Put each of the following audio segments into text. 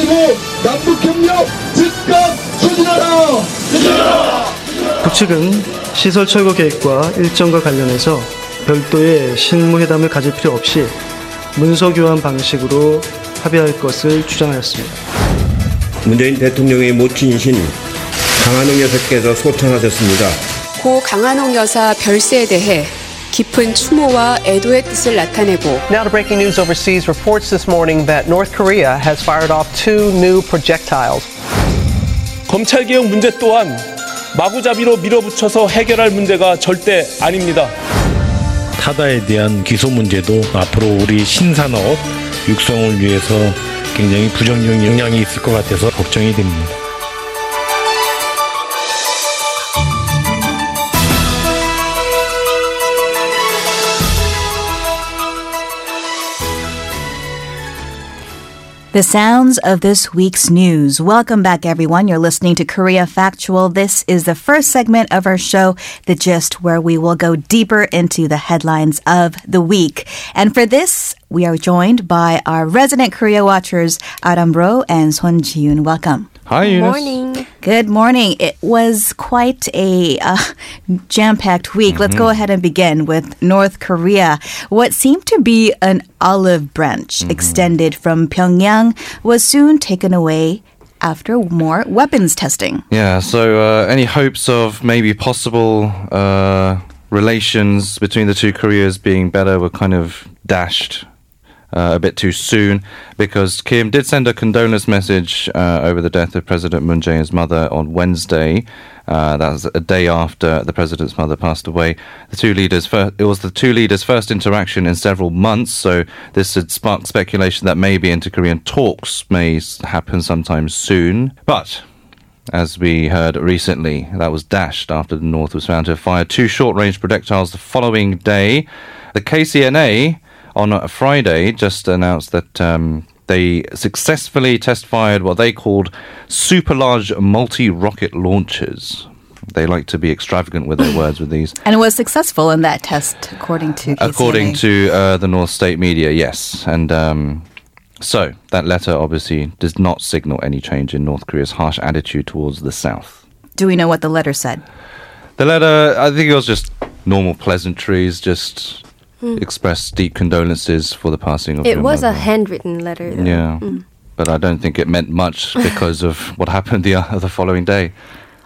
말고 남북협력 즉각 추진하라! 북측은 시설 철거 계획과 일정과 관련해서 별도의 실무회담을 가질 필요 없이 문서 교환 방식으로 합의할 것을 주장하였습니다. 문재인 대통령의 모친이신 강한홍 여사께서 소탕하셨습니다. 고 강한홍 여사 별세에 대해 깊은 추모와 애도의 뜻을 나타내고 Now to breaking news overseas reports this morning that North Korea has fired off two new projectiles. 검찰 개혁 문제 또한 마구잡이로 밀어붙여서 해결할 문제가 절대 아닙니다. 타다에 대한 기소 문제도 앞으로 우리 신산업 육성을 위해서 굉장히 부정적인 영향이 있을 것 같아서 걱정이 됩니다. The sounds of this week's news. Welcome back, everyone. You're listening to Korea Factual. This is the first segment of our show, The Gist, where we will go deeper into the headlines of the week. And for this, we are joined by our resident Korea watchers, Adam Bro and Son Ji-yoon. Welcome. Hi, Eunice. Morning. Good morning. It was quite a uh, jam packed week. Let's go ahead and begin with North Korea. What seemed to be an olive branch extended from Pyongyang was soon taken away after more weapons testing. Yeah, so uh, any hopes of maybe possible uh, relations between the two Koreas being better were kind of dashed uh, a bit too soon because Kim did send a condolence message uh, over the death of President Moon Jae-in's mother on Wednesday. Uh, that was a day after the president's mother passed away. The two leaders, it was the two leaders' first interaction in several months. So this had sparked speculation that maybe inter-Korean talks may happen sometime soon. But as we heard recently, that was dashed after the North was found to have fired two short range projectiles the following day. The KCNA on a Friday just announced that um, they successfully test fired what they called super large multi rocket launchers. They like to be extravagant with their words with these. And it was successful in that test, according to. According to uh, the North State media, yes. And um, so that letter obviously does not signal any change in North Korea's harsh attitude towards the South. Do we know what the letter said? The letter, I think it was just normal pleasantries, just expressed deep condolences for the passing of It was a handwritten letter. Though. Yeah. But I don't think it meant much because of what happened the, uh, the following day.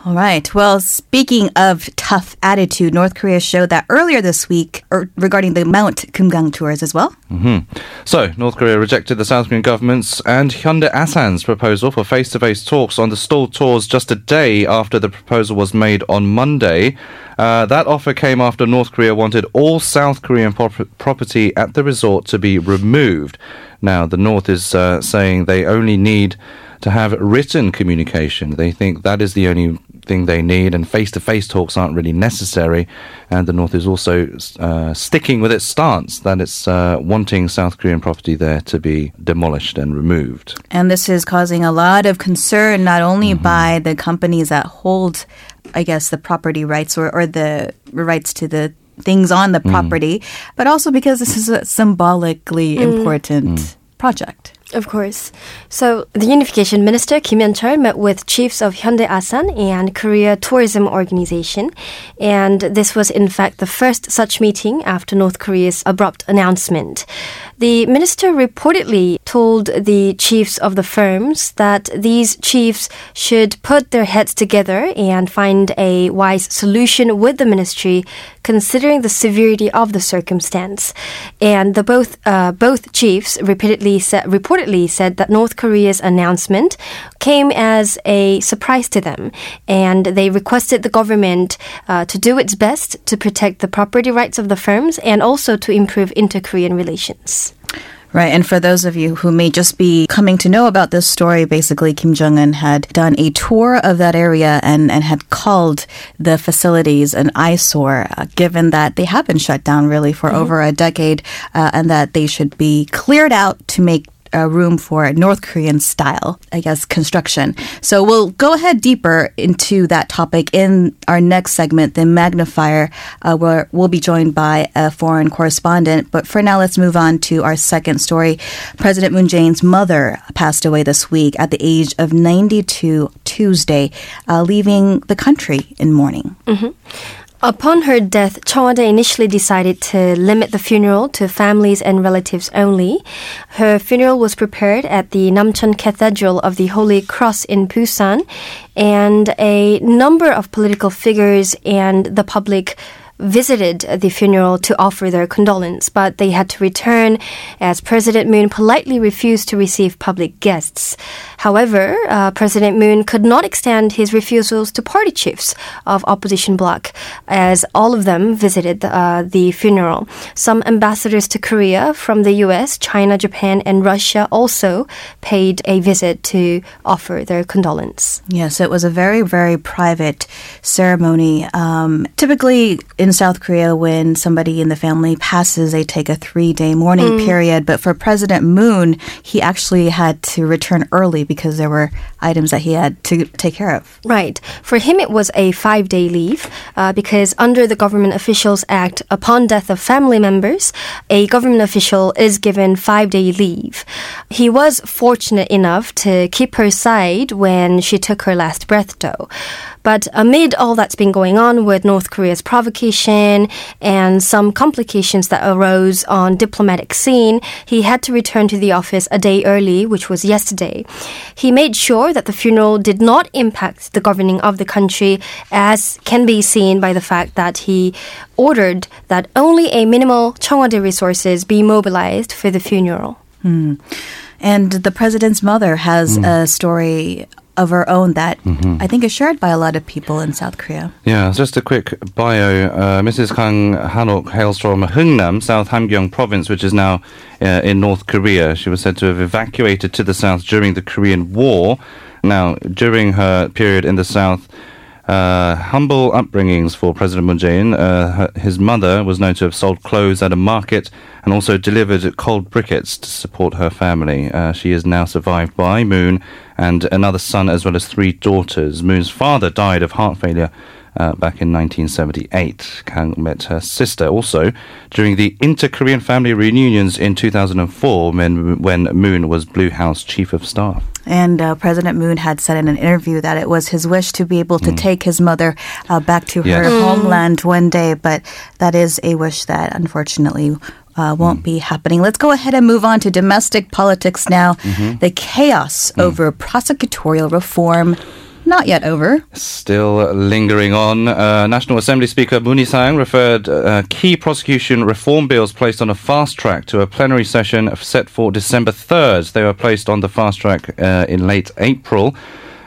All right. Well, speaking of tough attitude, North Korea showed that earlier this week er, regarding the Mount Kumgang tours as well. So, North Korea rejected the South Korean government's and Hyundai Asan's proposal for face to face talks on the stalled tours just a day after the proposal was made on Monday. Uh, that offer came after North Korea wanted all South Korean prop- property at the resort to be removed. Now, the North is uh, saying they only need to have written communication. They think that is the only thing they need, and face to face talks aren't really necessary. And the North is also uh, sticking with its stance that it's uh, wanting South Korean property there to be demolished and removed. And this is causing a lot of concern, not only by the companies that hold, I guess, the property rights or, or the rights to the things on the property, but also because this is a symbolically important project. Of course. So the Unification Minister Kim Yeon-chul met with chiefs of Hyundai Asan and Korea Tourism Organization, and this was in fact the first such meeting after North Korea's abrupt announcement. The minister reportedly told the chiefs of the firms that these chiefs should put their heads together and find a wise solution with the ministry, considering the severity of the circumstance. And the both uh, both chiefs repeatedly said, reportedly said that North Korea's announcement came as a surprise to them, and they requested the government uh, to do its best to protect the property rights of the firms and also to improve inter-Korean relations. Right. And for those of you who may just be coming to know about this story, basically Kim Jong un had done a tour of that area and, and had called the facilities an eyesore, uh, given that they have been shut down really for over a decade uh, and that they should be cleared out to make uh, room for North Korean style, I guess, construction. So we'll go ahead deeper into that topic in our next segment, the magnifier, uh, where we'll be joined by a foreign correspondent. But for now, let's move on to our second story. President Moon Jae-in's mother passed away this week at the age of 92 Tuesday, uh, leaving the country in mourning. Upon her death, Cheong Wa Dae initially decided to limit the funeral to families and relatives only. Her funeral was prepared at the Namcheon Cathedral of the Holy Cross in Busan, and a number of political figures and the public visited the funeral to offer their condolence, but they had to return as President Moon politely refused to receive public guests. However, uh, President Moon could not extend his refusals to party chiefs of opposition bloc, as all of them visited uh, the funeral. Some ambassadors to Korea from the U.S., China, Japan, and Russia also paid a visit to offer their condolence. Yes, it was a very, very private ceremony. Um, typically in South Korea, when somebody in the family passes, they take a three day mourning period. But for President Moon, he actually had to return early because there were items that he had to take care of. Right. For him, it was a five day leave uh, because under the Government Officials Act, upon death of family members, a government official is given five day leave. He was fortunate enough to keep her side when she took her last breath, though. But amid all that's been going on with North Korea's provocation and some complications that arose on diplomatic scene, he had to return to the office a day early, which was yesterday. He made sure that the funeral did not impact the governing of the country, as can be seen by the fact that he ordered that only a minimal Cheong Wa Dae resources be mobilized for the funeral. Hmm. And the president's mother has hmm. a story of her own that I think is shared by a lot of people in South Korea. Yeah, just a quick bio. Uh, Mrs. Kang Hanok hails from Hungnam, South Hamgyong province, which is now uh, in North Korea. She was said to have evacuated to the south during the Korean War. Now, during her period in the south, uh, humble upbringings for President Moon Jae-in. Uh, his mother was known to have sold clothes at a market and also delivered cold briquettes to support her family. Uh, she is now survived by Moon and another son as well as three daughters. Moon's father died of heart failure uh, back in 1978. Kang met her sister also during the inter-Korean family reunions in 2004 when, when Moon was Blue House chief of staff. And uh, President Moon had said in an interview that it was his wish to be able to take his mother uh, back to her Yes. homeland one day, but that is a wish that unfortunately uh, won't be happening. Let's go ahead and move on to domestic politics now. The chaos over prosecutorial reform. Not yet over. Still lingering on, uh, National Assembly Speaker Moon Hee-sang referred uh, key prosecution reform bills placed on a fast track to a plenary session set for December 3rd. They were placed on the fast track uh, in late April.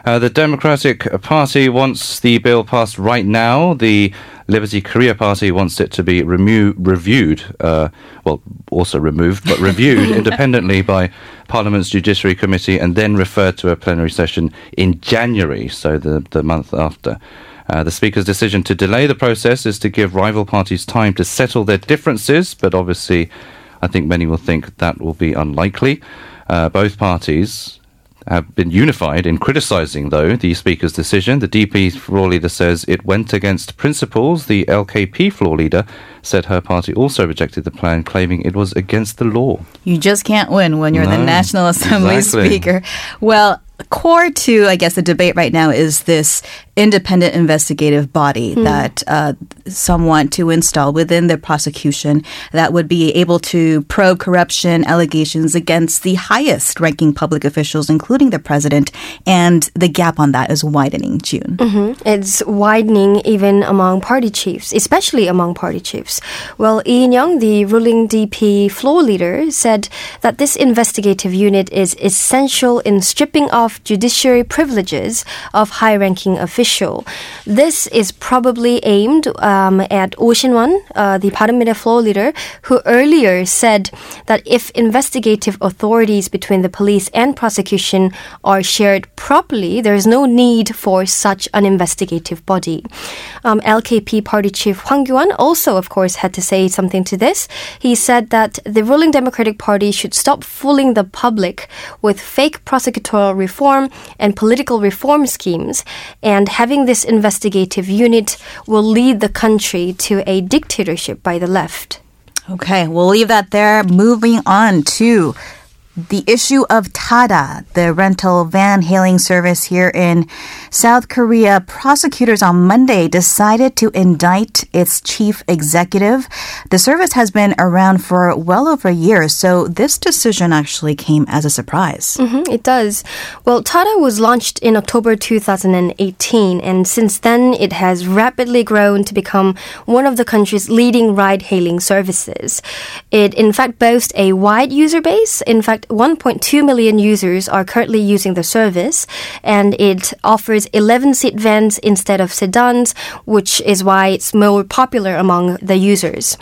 Uh, the Democratic Party wants the bill passed right now. The Liberty Korea Party wants it to be remu- reviewed, uh, well, also removed, but reviewed independently by Parliament's Judiciary Committee and then referred to a plenary session in January, so the, the month after. Uh, the Speaker's decision to delay the process is to give rival parties time to settle their differences, but obviously, I think many will think that will be unlikely. Uh, both parties have been unified in criticizing, though, the Speaker's decision. The DP floor leader says it went against principles. The LKP floor leader said her party also rejected the plan, claiming it was against the law. You just can't win when you're the National Assembly exactly. Speaker. Well, core to, I guess, the debate right now is this independent investigative body that uh, some want to install within the prosecution that would be able to probe corruption allegations against the highest ranking public officials, including the president. And the gap on that is widening, June. It's widening even among party chiefs, especially among party chiefs. Well, Lee In-young, the ruling DP floor leader, said that this investigative unit is essential in stripping off judiciary privileges of high-ranking officials official. This is probably aimed um, at Oh Shin-hwan, uh, the Bareunmirae floor leader, who earlier said that if investigative authorities between the police and prosecution are shared properly, there is no need for such an investigative body. Um, LKP party chief Hwang Kyo-ahn also, of course, had to say something to this. He said that the ruling Democratic Party should stop fooling the public with fake prosecutorial reform and political reform schemes, and having this investigative unit will lead the country to a dictatorship by the left. Okay, we'll leave that there. Moving on to the issue of Tada, the rental van hailing service here in South Korea. Prosecutors on Monday decided to indict its chief executive. The service has been around for well over a year, so this decision actually came as a surprise. hmm it does. Well, Tada was launched in October 2018, and since then it has rapidly grown to become one of the country's leading ride hailing services. It, in fact, boasts a wide user base. In fact, 1.2 million users are currently using the service, and it offers 11 seat vans instead of sedans, which is why it's more popular among the users.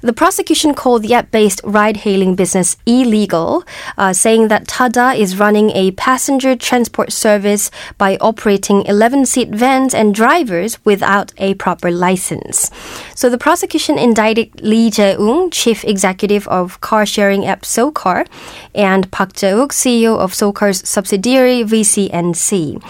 The prosecution called the app based ride hailing business illegal, uh, saying that Tada is running a passenger transport service by operating 11 seat vans and drivers without a proper license. So the prosecution indicted Lee Jae-ung, chief executive of car sharing app SoCar, and Park Jae-uk, CEO of SoCar's subsidiary VCNC.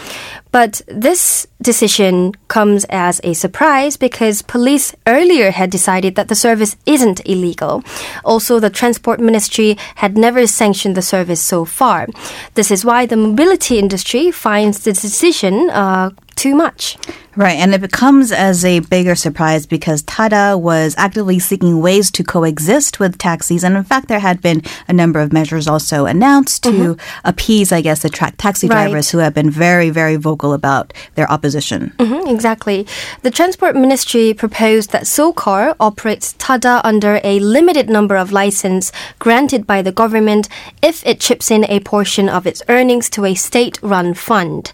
But this decision comes as a surprise because police earlier had decided that the service isn't illegal. Also, the transport ministry had never sanctioned the service so far. This is why the mobility industry finds the decision uh, too much. Right, and it becomes as a bigger surprise because Tada was actively seeking ways to coexist with taxis, and in fact, there had been a number of measures also announced to appease, I guess, the tra- taxi Right. drivers who have been very, very vocal about their opposition. Mhm, exactly. The Transport Ministry proposed that SoCar operates Tada under a limited number of license granted by the government if it chips in a portion of its earnings to a state-run fund.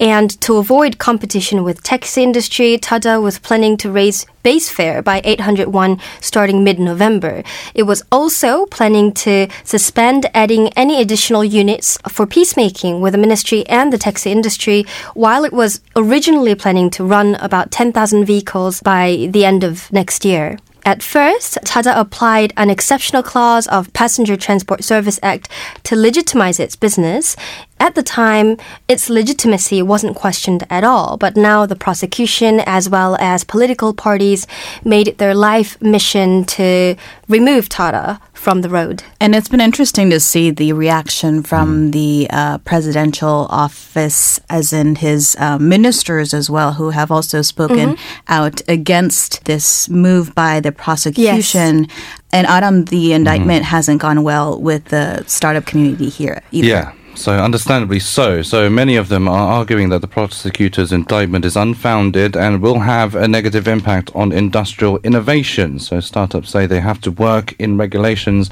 And to avoid competition with taxi industry, Tada was planning to raise base fare by 801 starting mid-November. It was also planning to suspend adding any additional units for peacemaking with the ministry and the taxi industry while it was originally planning to run about 10,000 vehicles by the end of next year. At first, Tada applied an exceptional clause of Passenger Transport Service Act to legitimize its business. At the time, its legitimacy wasn't questioned at all, but now the prosecution as well as political parties made it their life mission to remove Tada from the road. And it's been interesting to see the reaction from the uh, presidential office, as in his uh, ministers as well, who have also spoken out against this move by the prosecution. And Adam, the indictment hasn't gone well with the startup community here either. Yeah. So, understandably so. So, many of them are arguing that the prosecutor's indictment is unfounded and will have a negative impact on industrial innovation. So, startups say they have to work in regulations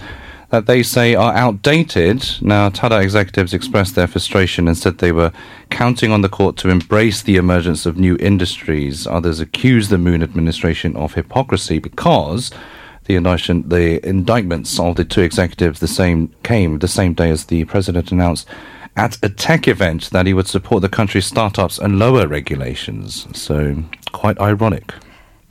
that they say are outdated. Now, Tada executives expressed their frustration and said they were counting on the court to embrace the emergence of new industries. Others accused the Moon administration of hypocrisy because the indictment, the indictments of the two executives the same came the same day as the president announced at a tech event that he would support the country's startups and lower regulations. So quite ironic.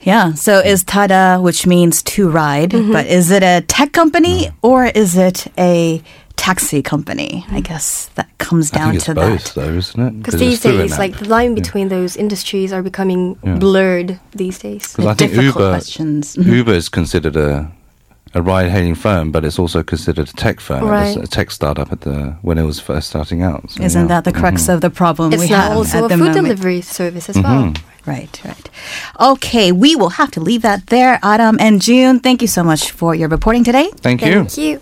Yeah. So is Tada, which means to ride, mm-hmm. but is it a tech company or is it a taxi company? I guess that comes I down think it's to both, that. though, isn't it? Because these days, that. like the line between those industries are becoming Yeah. blurred these days. Because I think Uber, questions. Uber is considered a a ride-hailing firm, but it's also considered a tech firm, It was Right. a tech startup at the when it was first starting out. So, Isn't yeah. that the crux Mhm. of the problem It's we now have also at a the food moment? delivery service as well. Mhm. Right, right. Okay, we will have to leave that there. Adam and June, thank you so much for your reporting today. Thank you. Thank you.